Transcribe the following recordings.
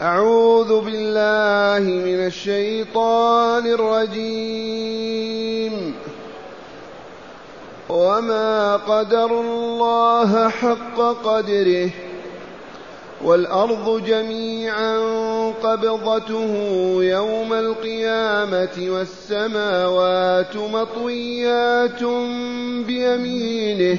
أعوذ بالله من الشيطان الرجيم. وما قدر الله حق قدره والأرض جميعا قبضته يوم القيامة والسماوات مطويات بيمينه.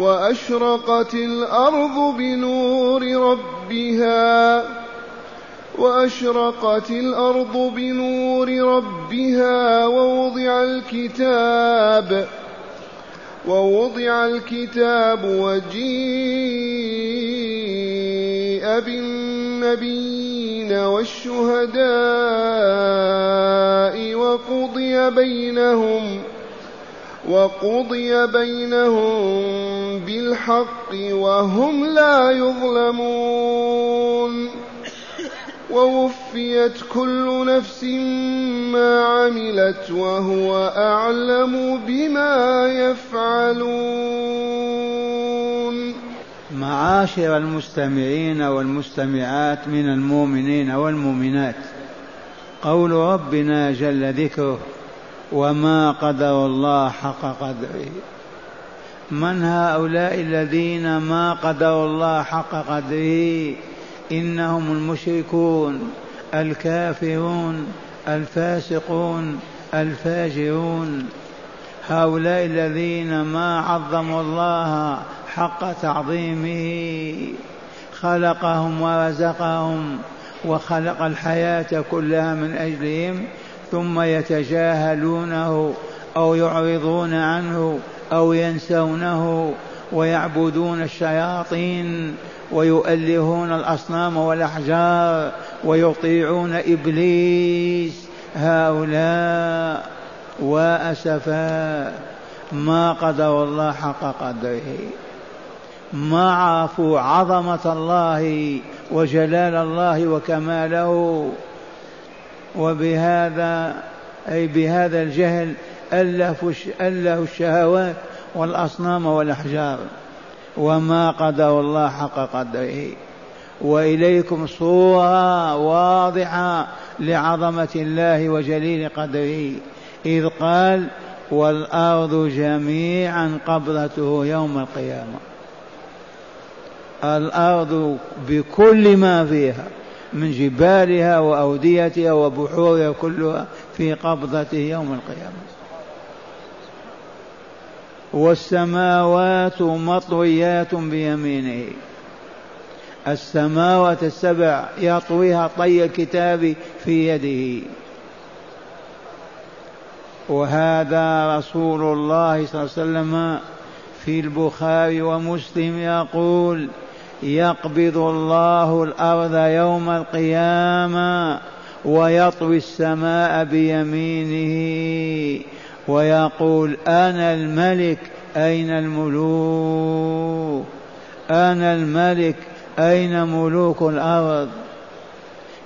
وأشرقت الأرض بنور ربها وأشرقت الأرض بنور ربها ووضع الكتاب ووضع الكتاب وجيء بالنبيين والشهداء وقضي بينهم وقضي بينهم بالحق وهم لا يظلمون. ووفيت كل نفس ما عملت وهو أعلم بما يفعلون. معاشر المستمعين والمستمعات من المؤمنين والمؤمنات قول ربنا جل ذكره وما قدر الله حق قدره. من هؤلاء الذين ما قدروا الله حق قدره؟ إنهم المشركون الكافرون الفاسقون الفاجرون. هؤلاء الذين ما عظموا الله حق تعظيمه. خلقهم ورزقهم وخلق الحياة كلها من أجلهم. ثم يتجاهلونه أو يعرضون عنه أو ينسونه ويعبدون الشياطين ويؤلهون الأصنام والأحجار ويطيعون إبليس هؤلاء وأسفا. ما قدر الله حق قدره. ما عرفوا عظمة الله وجلال الله وكماله. وبهذا أي بهذا الجهل ألفوا الشهوات والأصنام والأحجار. وما قدر الله حق قدره. وإليكم صورة واضحة لعظمة الله وجليل قدره. إذ قال والأرض جميعا قبضته يوم القيامة. الأرض بكل ما فيها. من جبالها وأوديتها وبحورها كلها في قبضته يوم القيامة. والسماوات مطويات بيمينه. السماوات السبع يطويها طي الكتاب في يده. وهذا رسول الله صلى الله عليه وسلم في البخاري ومسلم يقول يقبض الله الأرض يوم القيامة ويطوي السماء بيمينه ويقول أنا الملك أين الملوك؟ أنا الملك أين ملوك الأرض؟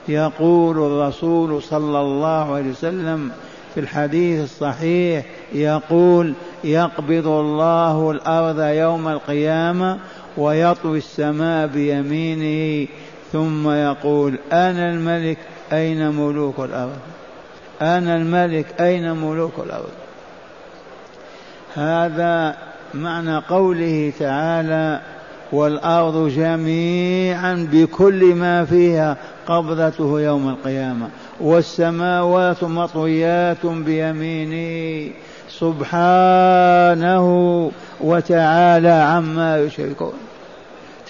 يقول الرسول صلى الله عليه وسلم في الحديث الصحيح يقول يقبض الله الأرض يوم القيامة ويطوي السماء بيمينه ثم يقول أنا الملك أين ملوك الأرض؟ أنا الملك أين ملوك الأرض؟ هذا معنى قوله تعالى والأرض جميعا بكل ما فيها قبضته يوم القيامة والسماوات مطويات بيمينه. سبحانه وتعالى عما يشركون.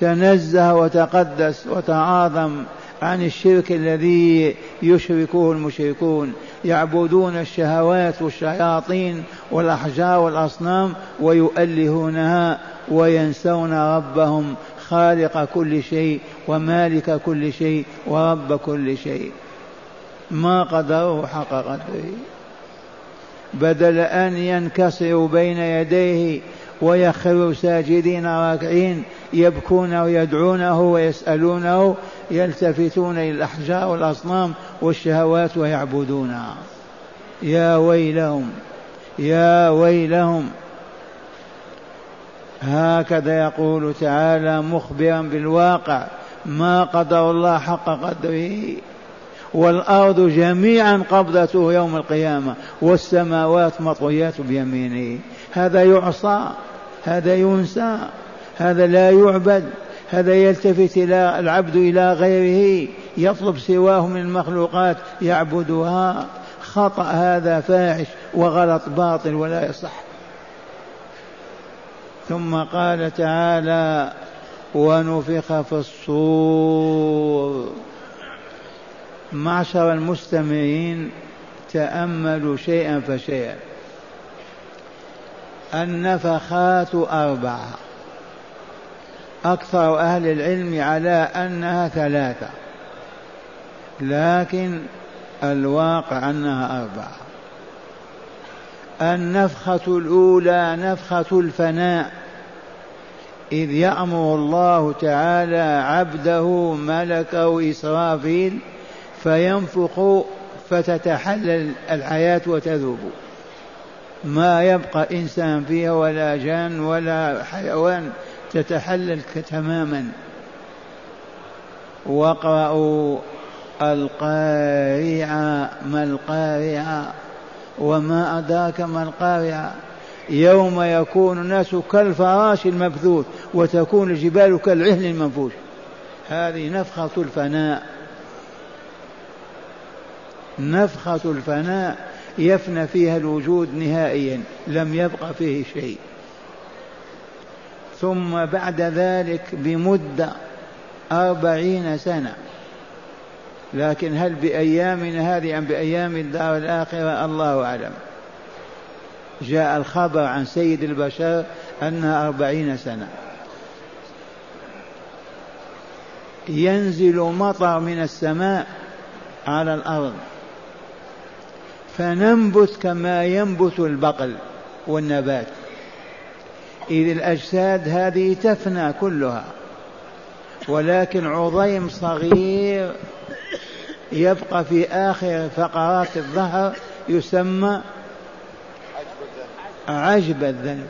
تنزه وتقدس وتعاظم عن الشرك الذي يشركه المشركون. يعبدون الشهوات والشياطين والأحجار والأصنام ويؤلهونها وينسون ربهم خالق كل شيء ومالك كل شيء ورب كل شيء. ما قدره حق قدره. بدل أن ينكسروا بين يديه ويخروا ساجدين راكعين يبكون ويدعونه ويسألونه يلتفتون إلى الأحجار والأصنام والشهوات ويعبدونها يا ويلهم يا ويلهم. هكذا يقول تعالى مخبرا بالواقع ما قدر الله حق قدره. والأرض جميعا قبضته يوم القيامة والسماوات مطويات بيمينه. هذا يعصى هذا ينسى هذا لا يعبد هذا يلتفت إلى العبد إلى غيره يطلب سواه من المخلوقات يعبدها. خطأ هذا فاحش وغلط باطل ولا يصح. ثم قال تعالى ونفخ في الصور معشر المستمعين تأملوا شيئا فشيئا. النفخات أربعة. أكثر أهل العلم على أنها ثلاثة لكن الواقع أنها أربعة. النفخة الأولى نفخة الفناء. إذ يأمر الله تعالى عبده ملكه إسرافيل فينفخ فتتحلل الحياة وتذوب. ما يبقى إنسان فيها ولا جان ولا حيوان تتحلل تماما. واقرأوا القارعة ما القارعة وما أدراك ما القارعة يوم يكون الناس كالفراش المبثوث وتكون الجبال كالعهن المنفوش. هذه نفخة الفناء. نفخة الفناء يفنى فيها الوجود نهائيا لم يبق فيه شيء. ثم بعد ذلك بمدة أربعين سنة. لكن هل بأيامنا هذه أم بأيام الدار الآخرة؟ الله أعلم. جاء الخبر عن سيد البشر أنها أربعين سنة. ينزل مطر من السماء على الأرض. فننبت كما ينبت البقل والنبات. إذ الأجساد هذه تفنى كلها ولكن عظيم صغير يبقى في آخر فقرات الظهر يسمى عجب الذنب.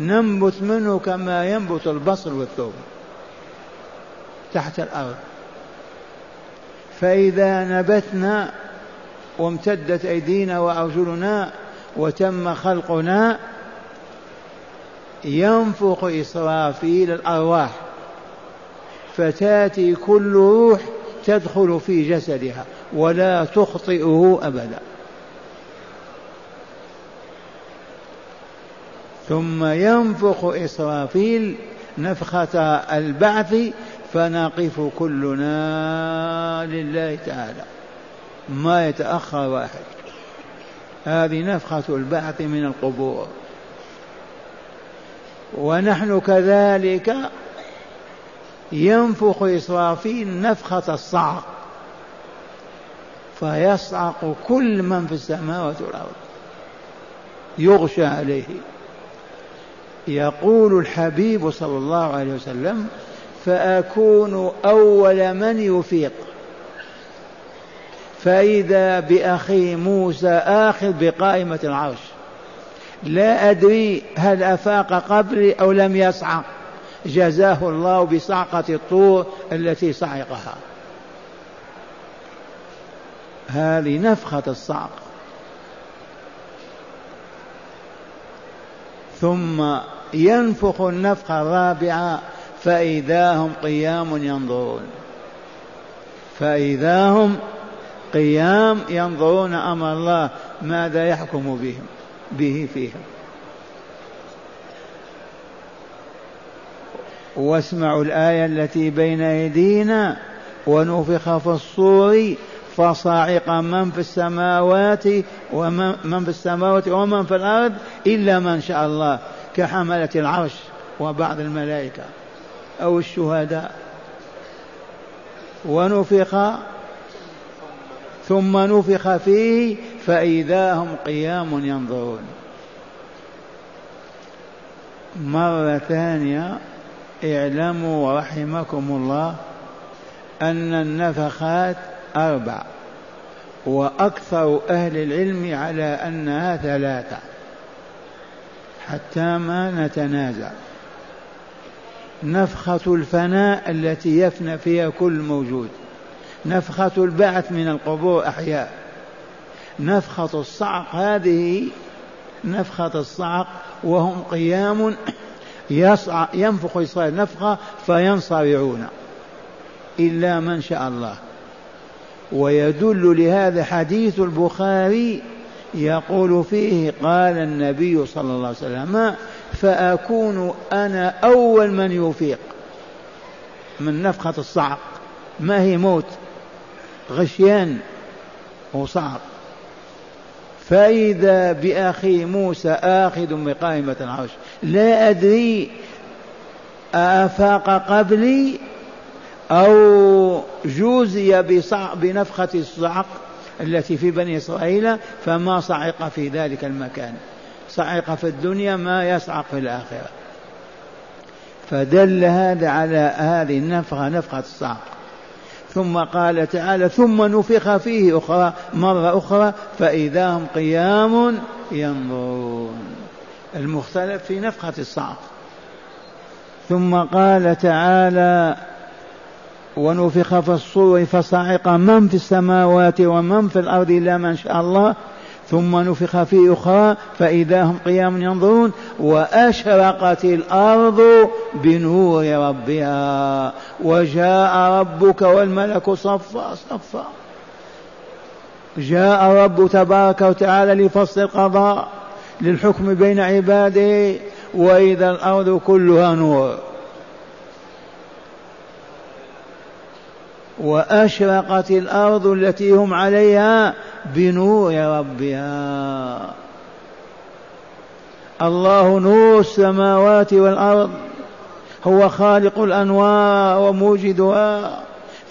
ننبت منه كما ينبت البصل والثوم تحت الأرض. فإذا نبتنا وامتدت أيدينا وأرجلنا وتم خلقنا ينفخ إسرافيل الأرواح فتاتي كل روح تدخل في جسدها ولا تخطئه أبدا. ثم ينفخ إسرافيل نفخة البعث فنقف كلنا لله تعالى. ما يتأخر واحد. هذه نفخة البعث من القبور. ونحن كذلك ينفخ إسرافيل نفخة الصعق. فيصعق كل من في السماوات والأرض يغشى عليه. يقول الحبيب صلى الله عليه وسلم فأكون أول من يفيق. فإذا بأخي موسى آخذ بقائمة العرش لا أدري هل أفاق قبلي أو لم يصعق جزاه الله بصعقة الطور التي صعقها هذه نفخة الصعق ثم ينفخ النفخة الرابعة فإذا هم قيام ينظرون. فإذا هم قيام ينظرون أمر الله ماذا يحكم بهم به فيهم. واسمعوا الآية التي بين أيدينا ونفخ في الصور فصعق من في السماوات ومن من في السماوات ومن في الأرض إلا من شاء الله كحملة العرش وبعض الملائكة أو الشهداء. ونفخ ثم نفخ فيه فإذا هم قيام ينظرون. مرة ثانية اعلموا رحمكم الله أن النفخات أربع وأكثر أهل العلم على أنها ثلاثة حتى ما نتنازع. نفخة الفناء التي يفنى فيها كل موجود. نفخة البعث من القبور أحياء. نفخة الصعق هذه نفخة الصعق وهم قيام ينفخ إسرائيل نفخة فينصرعون إلا من شاء الله. ويدل لهذا حديث البخاري يقول فيه قال النبي صلى الله عليه وسلم فأكون أنا أول من يفيق من نفخة الصعق. ما هي موت؟ غشيان وصعق فإذا بأخي موسى آخذ بقائمة العرش لا أدري أفاق قبلي أو جوزي بنفخة الصعق التي في بني إسرائيل فما صعق في ذلك المكان. صعق في الدنيا ما يصعق في الآخرة. فدل هذا على هذه النفخة نفخة الصعق. ثم قال تعالى ثم نفخ فيه أخرى مرة أخرى فإذا هم قيام ينظرون. المختلف في نفخة الصعق. ثم قال تعالى ونفخ في الصور فصعق من في السماوات ومن في الأرض إلا من شاء الله ثم نفخ في أخرى فإذا هم قيام ينظرون وأشرقت الأرض بنور ربها وجاء ربك والملك صفا صفا. جاء رب تبارك وتعالى لفصل القضاء للحكم بين عباده وإذا الأرض كلها نور. وأشرقت الأرض التي هم عليها بنور ربها. الله نور السماوات والأرض هو خالق الأنوار وموجدها.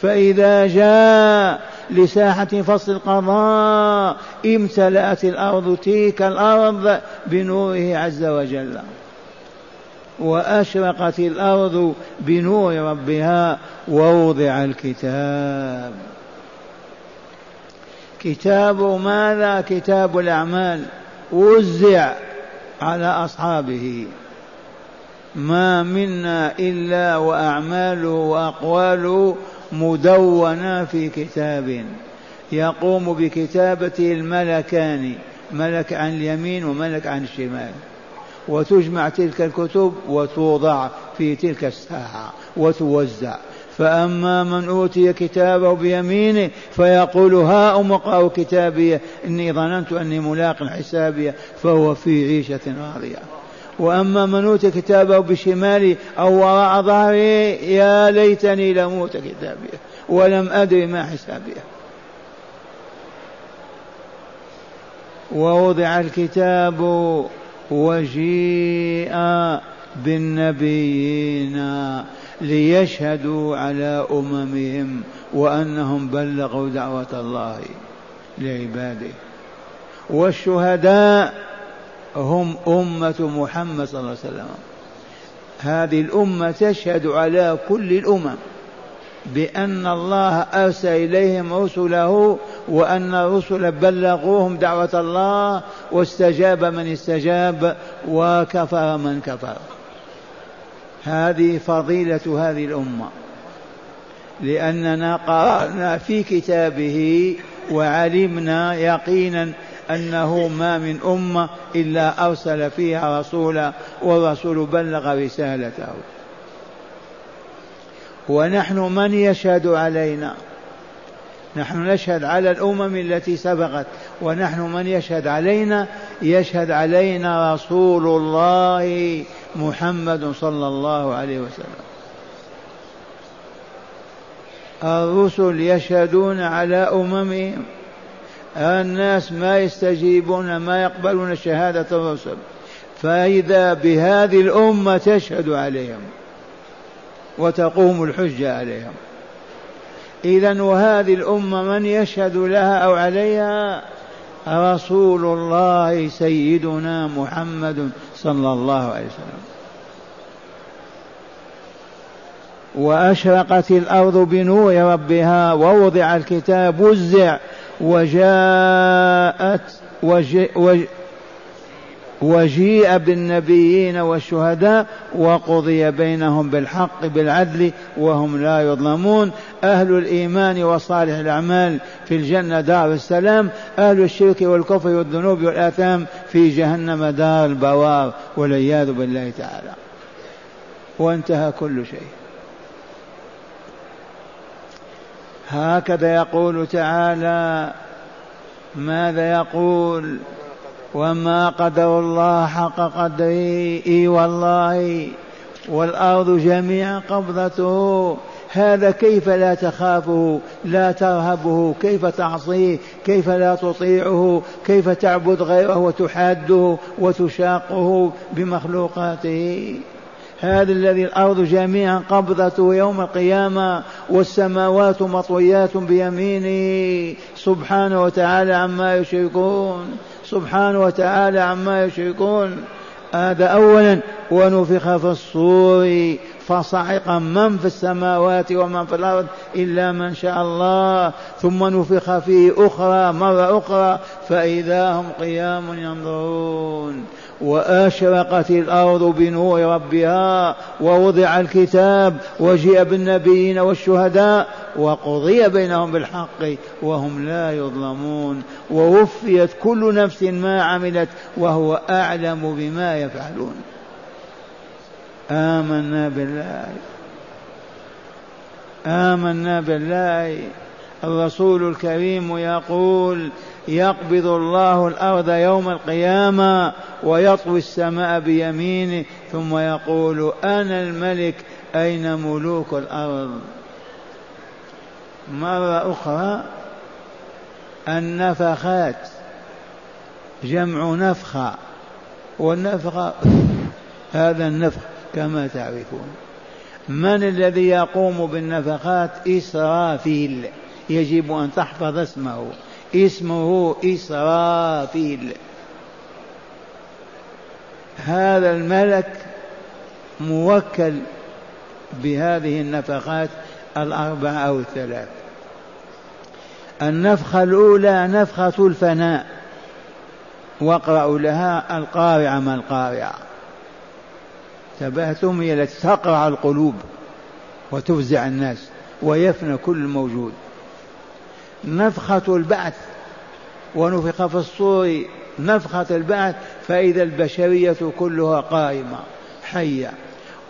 فإذا جاء لساحة فصل القضاء امتلأت الأرض تلك الأرض بنوره عز وجل. وأشرقت الأرض بنور ربها ووضع الكتاب. كتاب ماذا؟ كتاب الأعمال. وزع على أصحابه. ما منا إلا وأعماله وأقواله مدونة في كتاب. يقوم بكتابته الملكان ملك عن اليمين وملك عن الشمال. وتجمع تلك الكتب وتوضع في تلك الساعة وتوزع. فأما من أوتي كتابه بيمينه فيقول ها أم كتابي إني ظننت أني ملاق حسابي فهو في عيشة راضية وأما من أوتي كتابه بشماله أو وراء ظهره يا ليتني لم أوت كتابي ولم أدري ما حسابي. ووضع الكتاب وجيء بالنبيين ليشهدوا على أممهم وأنهم بلغوا دعوة الله لعباده. والشهداء هم أمة محمد صلى الله عليه وسلم. هذه الأمة تشهد على كل الأمم. بأن الله أرسل إليهم رسله وأن الرسل بلغوهم دعوة الله واستجاب من استجاب وكفر من كفر. هذه فضيلة هذه الأمة. لأننا قرأنا في كتابه وعلمنا يقينا أنه ما من أمة إلا أرسل فيها رسولا والرسول بلغ رسالته. ونحن من يشهد علينا؟ نحن نشهد على الأمم التي سبقت ونحن من يشهد علينا؟ يشهد علينا رسول الله محمد صلى الله عليه وسلم. الرسل يشهدون على أممهم. الناس ما يستجيبون ما يقبلون شهادة الرسل. فإذا بهذه الأمة تشهد عليهم. وتقوم الحجة عليهم. إذا وهذه الأمة من يشهد لها أو عليها؟ رسول الله سيدنا محمد صلى الله عليه وسلم. وأشرقت الأرض بنور ربها ووضع الكتاب وزع وجاءت وجاءت وجيء بالنبيين والشهداء وقضي بينهم بالحق بالعدل وهم لا يظلمون. أهل الإيمان وصالح الأعمال في الجنة دار السلام أهل الشرك والكفر والذنوب والآثام في جهنم دار البوار والعياذ بالله تعالى. وانتهى كل شيء. هكذا يقول تعالى ماذا يقول؟ وما قدر الله حق قدره اي والله والارض جميعا قبضته. هذا كيف لا تخافه لا ترهبه؟ كيف تعصيه؟ كيف لا تطيعه؟ كيف تعبد غيره وتحاده وتشاقه بمخلوقاته؟ هذا الذي الأرض جميعا قبضته يوم القيامة والسماوات مطويات بيمينه. سبحانه وتعالى عما يشركون. سبحانه وتعالى عما يشركون. هذا أولا ونفخ في الصور فصعق من في السماوات ومن في الأرض إلا من شاء الله. ثم نفخ فيه أخرى مرة أخرى فإذا هم قيام ينظرون. وأشرقت الأرض بنور ربها ووضع الكتاب وجيء بالنبيين والشهداء وقضي بينهم بالحق وهم لا يظلمون ووفيت كل نفس ما عملت وهو أعلم بما يفعلون. آمنا بالله. آمنا بالله. الرسول الكريم يقول يقبض الله الأرض يوم القيامة ويطوي السماء بيمينه ثم يقول أنا الملك أين ملوك الأرض؟ مرة أخرى النفخات جمع نفخة والنفخة هذا النفخ كما تعرفون. من الذي يقوم بالنفخات؟ إسرافيل يجب أن تحفظ اسمه. اسمه إسرافيل. هذا الملك موكل بهذه النفخات الأربع أو الثلاث. النفخة الأولى نفخة الفناء. واقرأوا لها القارعة ما القارعة. تبهتم هي التي تقرع القلوب وتفزع الناس ويفنى كل موجود. نفخة البعث ونفخ في الصور نفخة البعث فإذا البشرية كلها قائمة حية.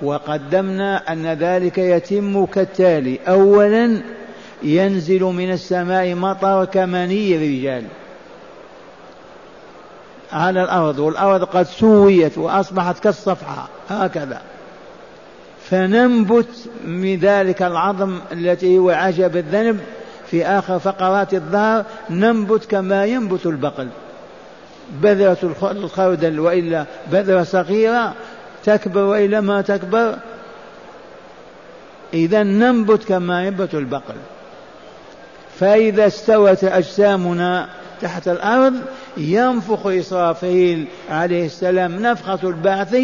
وقدمنا أن ذلك يتم كالتالي. أولا ينزل من السماء مطر كمني الرجال. على الأرض والأرض قد سويت وأصبحت كالصفحة هكذا. فننبت من ذلك العظم التي هو عجب الذنب في آخر فقرات الظهر ننبت كما ينبت البقل. بذرة الخردل وإلا بذرة صغيرة تكبر وإلا ما تكبر. إذا ننبت كما ينبت البقل. فإذا استوت أجسامنا تحت الأرض ينفخ إسرافيل عليه السلام نفخة البعث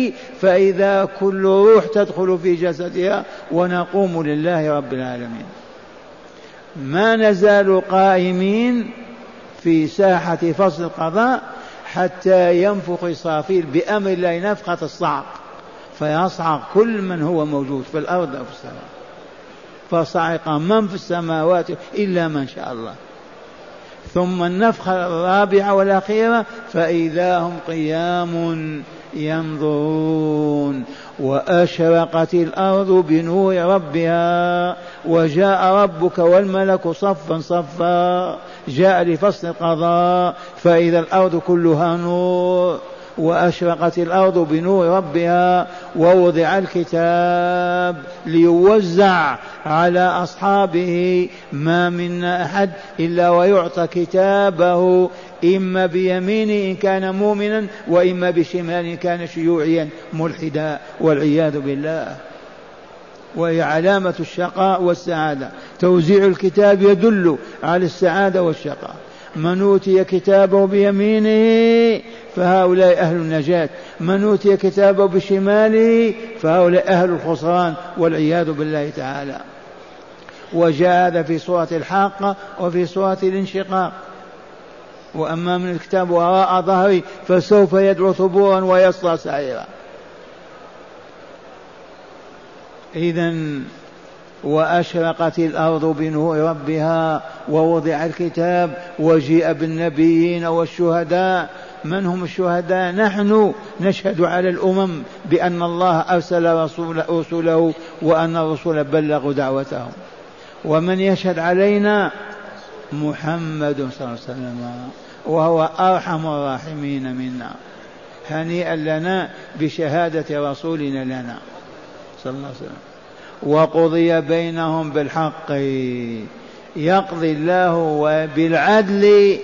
فإذا كل روح تدخل في جسدها ونقوم لله رب العالمين. ما نزال قائمين في ساحة فصل القضاء حتى ينفخ إسرافيل بأمر الله نفخة الصعق فيصعق كل من هو موجود في الأرض أو في السماء. فصعق من في السماوات إلا من شاء الله. ثم النفخة الرابعة والأخيرة فإذا هم قيام ينظرون. وأشرقت الأرض بنور ربها وجاء ربك والملك صفا صفا جاء لفصل القضاء فإذا الأرض كلها نور وأشرقت الأرض بنور ربها ووضع الكتاب ليوزع على أصحابه ما منا أحد إلا ويعطى كتابه إما بيمينه إن كان مؤمنا وإما بشماله إن كان شيوعيا ملحدا والعياذ بالله. وهي علامة الشقاء والسعادة. توزيع الكتاب يدل على السعادة والشقاء. من أوتي كتابه بيمينه فهؤلاء أهل النجاة. من أوتي كتابه بشماله فهؤلاء أهل الخسران والعياذ بالله تعالى. وجاء هذا في سورة الحاقة وفي سورة الانشقاق. وأما من الكتاب وراء ظهري فسوف يدعو ثبورا ويصلى سعيرا. إذا وأشرقت الأرض بنور ربها ووضع الكتاب وجيء بالنبيين والشهداء من هم الشهداء؟ نحن نشهد على الأمم بأن الله أرسل رسول رسله وأن الرسول بلغوا دعوتهم. ومن يشهد علينا؟ محمد صلى الله عليه وسلم وهو أرحم الراحمين منا. هنيئا لنا بشهادة رسولنا لنا. صلى الله عليه وسلم. وقضي بينهم بالحق. يقضي الله بالعدل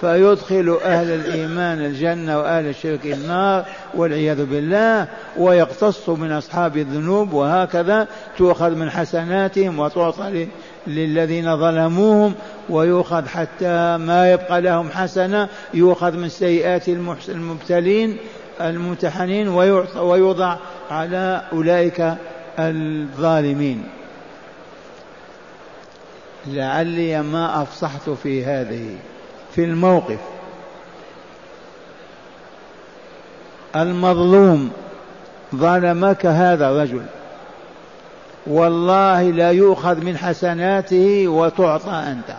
فيدخل أهل الإيمان الجنة وأهل الشرك النار والعياذ بالله ويقتص من أصحاب الذنوب وهكذا تؤخذ من حسناتهم وتعطى للذين ظلموهم ويؤخذ حتى ما يبقى لهم حسنة يؤخذ من سيئات المبتلين. الممتحنين ويوضع على أولئك الظالمين. لعلي ما أفصحت في هذه في الموقف. المظلوم ظلمك هذا الرجل. والله لا يؤخذ من حسناته وتعطى أنت.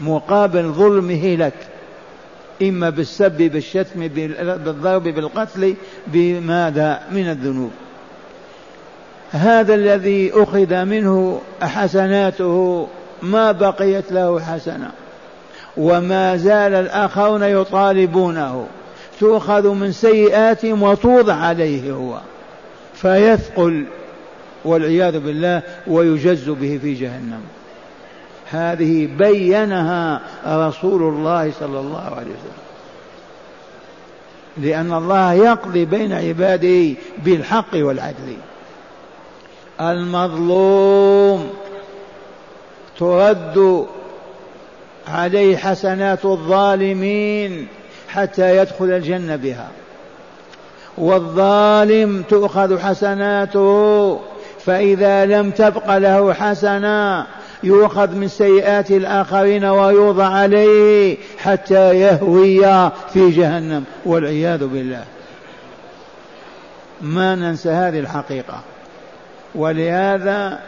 مقابل ظلمه لك. إما بالسب بالشتم بالضرب بالقتل بماذا؟ من الذنوب. هذا الذي أخذ منه حسناته ما بقيت له حسنة. وما زال الآخرون يطالبونه. تؤخذ من سيئاتهم وتوضع عليه هو. فيثقل والعياذ بالله ويجز به في جهنم. هذه بينها رسول الله صلى الله عليه وسلم. لأن الله يقضي بين عباده بالحق والعدل. المظلوم ترد عليه حسنات الظالمين حتى يدخل الجنة بها. والظالم تؤخذ حسناته فإذا لم تبق له حسنة يؤخذ من سيئات الآخرين ويوضع عليه حتى يهوي في جهنم والعياذ بالله. ما ننسى هذه الحقيقة. ولهذا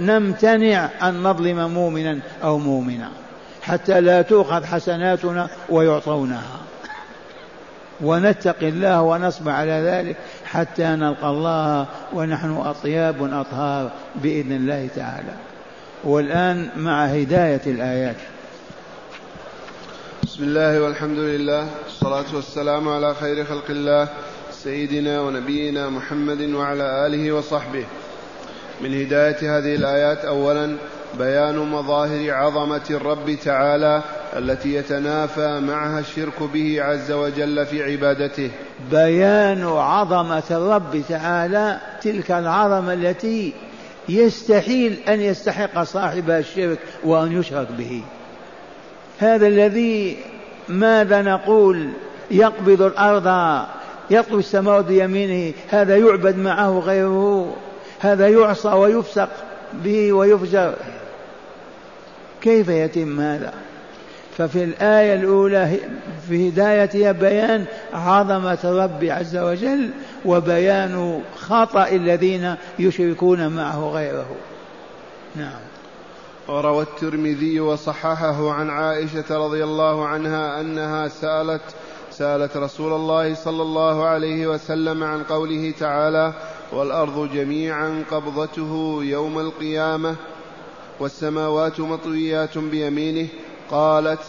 نمتنع أن نظلم مؤمنا أو مؤمنا حتى لا تؤخذ حسناتنا ويعطونها. ونتقي الله ونصبر على ذلك. حتى نلقى الله ونحن أطياب أطهار بإذن الله تعالى. والآن مع هداية الآيات. بسم الله والحمد لله والصلاة والسلام على خير خلق الله سيدنا ونبينا محمد وعلى آله وصحبه. من هداية هذه الآيات أولا بيان مظاهر عظمة الرب تعالى التي يتنافى معها الشرك به عز وجل في عبادته. بيان عظمة الرب تعالى تلك العظمة التي يستحيل أن يستحق صاحبها الشرك وأن يشرك به. هذا الذي ماذا نقول؟ يقبض الأرض يطوي السماء بيمينه هذا يعبد معه غيره هذا يعصى ويفسق به ويفجر. كيف يتم هذا؟ ففي الآية الأولى في هدايتها بيان عظمة الرب عز وجل وبيان خطأ الذين يشركون معه غيره. نعم. وروى الترمذي وصححه عن عائشة رضي الله عنها أنها سألت سألت رسول الله صلى الله عليه وسلم عن قوله تعالى والأرض جميعا قبضته يوم القيامة والسماوات مطويات بيمينه قالت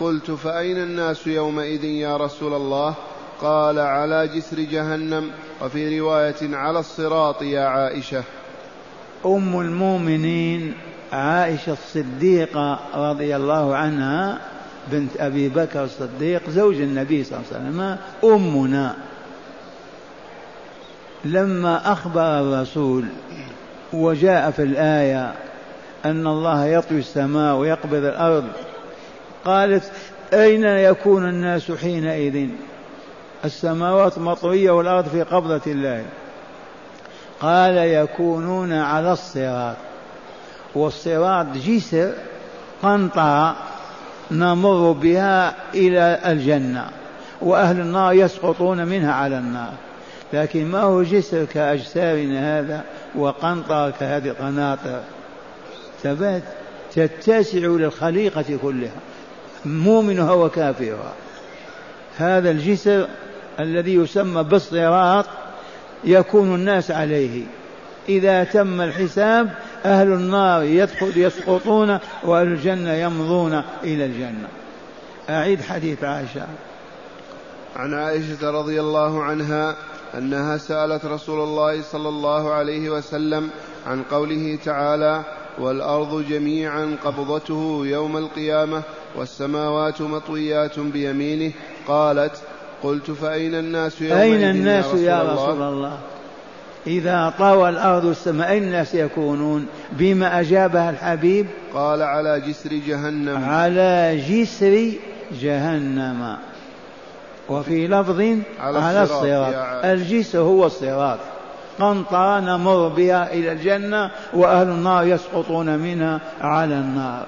قلت فأين الناس يومئذ يا رسول الله؟ قال على جسر جهنم وفي رواية على الصراط يا عائشة. أم المؤمنين عائشة الصديقة رضي الله عنها بنت أبي بكر الصديق زوج النبي صلى الله عليه وسلم أمنا. لما أخبر الرسول وجاء في الآية أن الله يطوي السماء ويقبض الأرض قالت أين يكون الناس حينئذ؟ السماوات مطوية والأرض في قبضة الله. قال يكونون على الصراط. والصراط جسر قنطرة نمر بها إلى الجنة وأهل النار يسقطون منها على النار. لكن ما هو جسر كأجسامنا هذا وقنطرة كهذه القناطر ثبات تتسع للخليقة كلها. مؤمنها وكافرها هذا الجسر الذي يسمى بالصراط يكون الناس عليه. إذا تم الحساب أهل النار يسقطون وأهل الجنة يمضون إلى الجنة. أعيد حديث عائشة. عن عائشة رضي الله عنها أنها سألت رسول الله صلى الله عليه وسلم عن قوله تعالى والأرض جميعا قبضته يوم القيامة والسماوات مطويات بيمينه. قالت قلت فأين الناس يوم أين الناس يا رسول, يا رسول الله, الله إذا طوى الأرض السماء أين الناس يكونون؟ بما أجابها الحبيب؟ قال على جسر جهنم. على جسر جهنم. وفي لفظ على, على الصراط الجسر هو الصراط. قنطرة نمر بها إلى الجنة وأهل النار يسقطون منها على النار.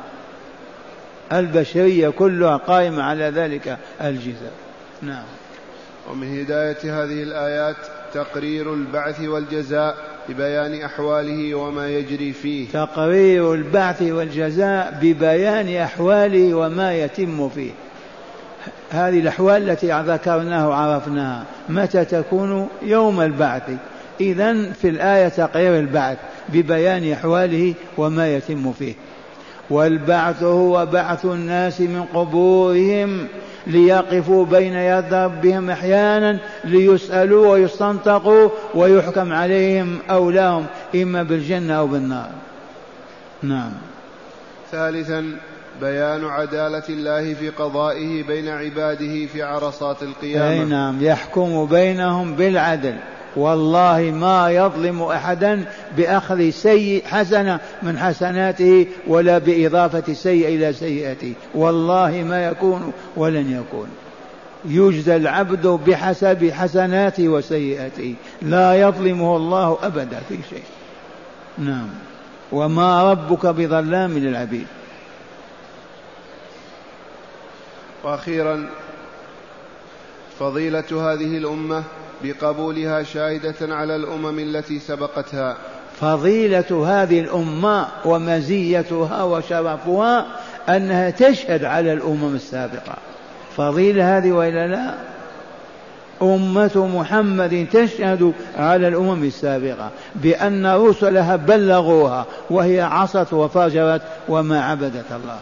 البشرية كلها قائمة على ذلك الجزاء. نعم. ومن هداية هذه الآيات تقرير البعث والجزاء ببيان أحواله وما يجري فيه. تقرير البعث والجزاء ببيان أحواله وما يتم فيه. هذه الأحوال التي ذكرناها وعرفناها. متى تكون يوم البعث؟ إذا في الآية تقرير البعث ببيان أحواله وما يتم فيه. والبعث هو بعث الناس من قبورهم ليقفوا بين يد ربهم أحيانا ليسألوا ويستنطقوا ويحكم عليهم أو لهم إما بالجنة أو بالنار. نعم. ثالثا بيان عدالة الله في قضائه بين عباده في عرصات القيامة. أي نعم يحكم بينهم بالعدل. والله ما يظلم أحدا بأخذ سيء حسنة من حسناته ولا بإضافة سيء إلى سيئته والله ما يكون ولن يكون. يجزى العبد بحسب حسناته وسيئاته. لا يظلمه الله أبدا في شيء. نعم. وما ربك بظلام للعبيد. وأخيرا فضيلة هذه الأمة بقبولها شاهدة على الأمم التي سبقتها. فضيلة هذه الأمة ومزيتها وشرفها أنها تشهد على الأمم السابقة. فضيلة هذه وإلا لا؟ أمة محمد تشهد على الأمم السابقة بأن رسلها بلغوها وهي عصت وفجرت وما عبدت الله.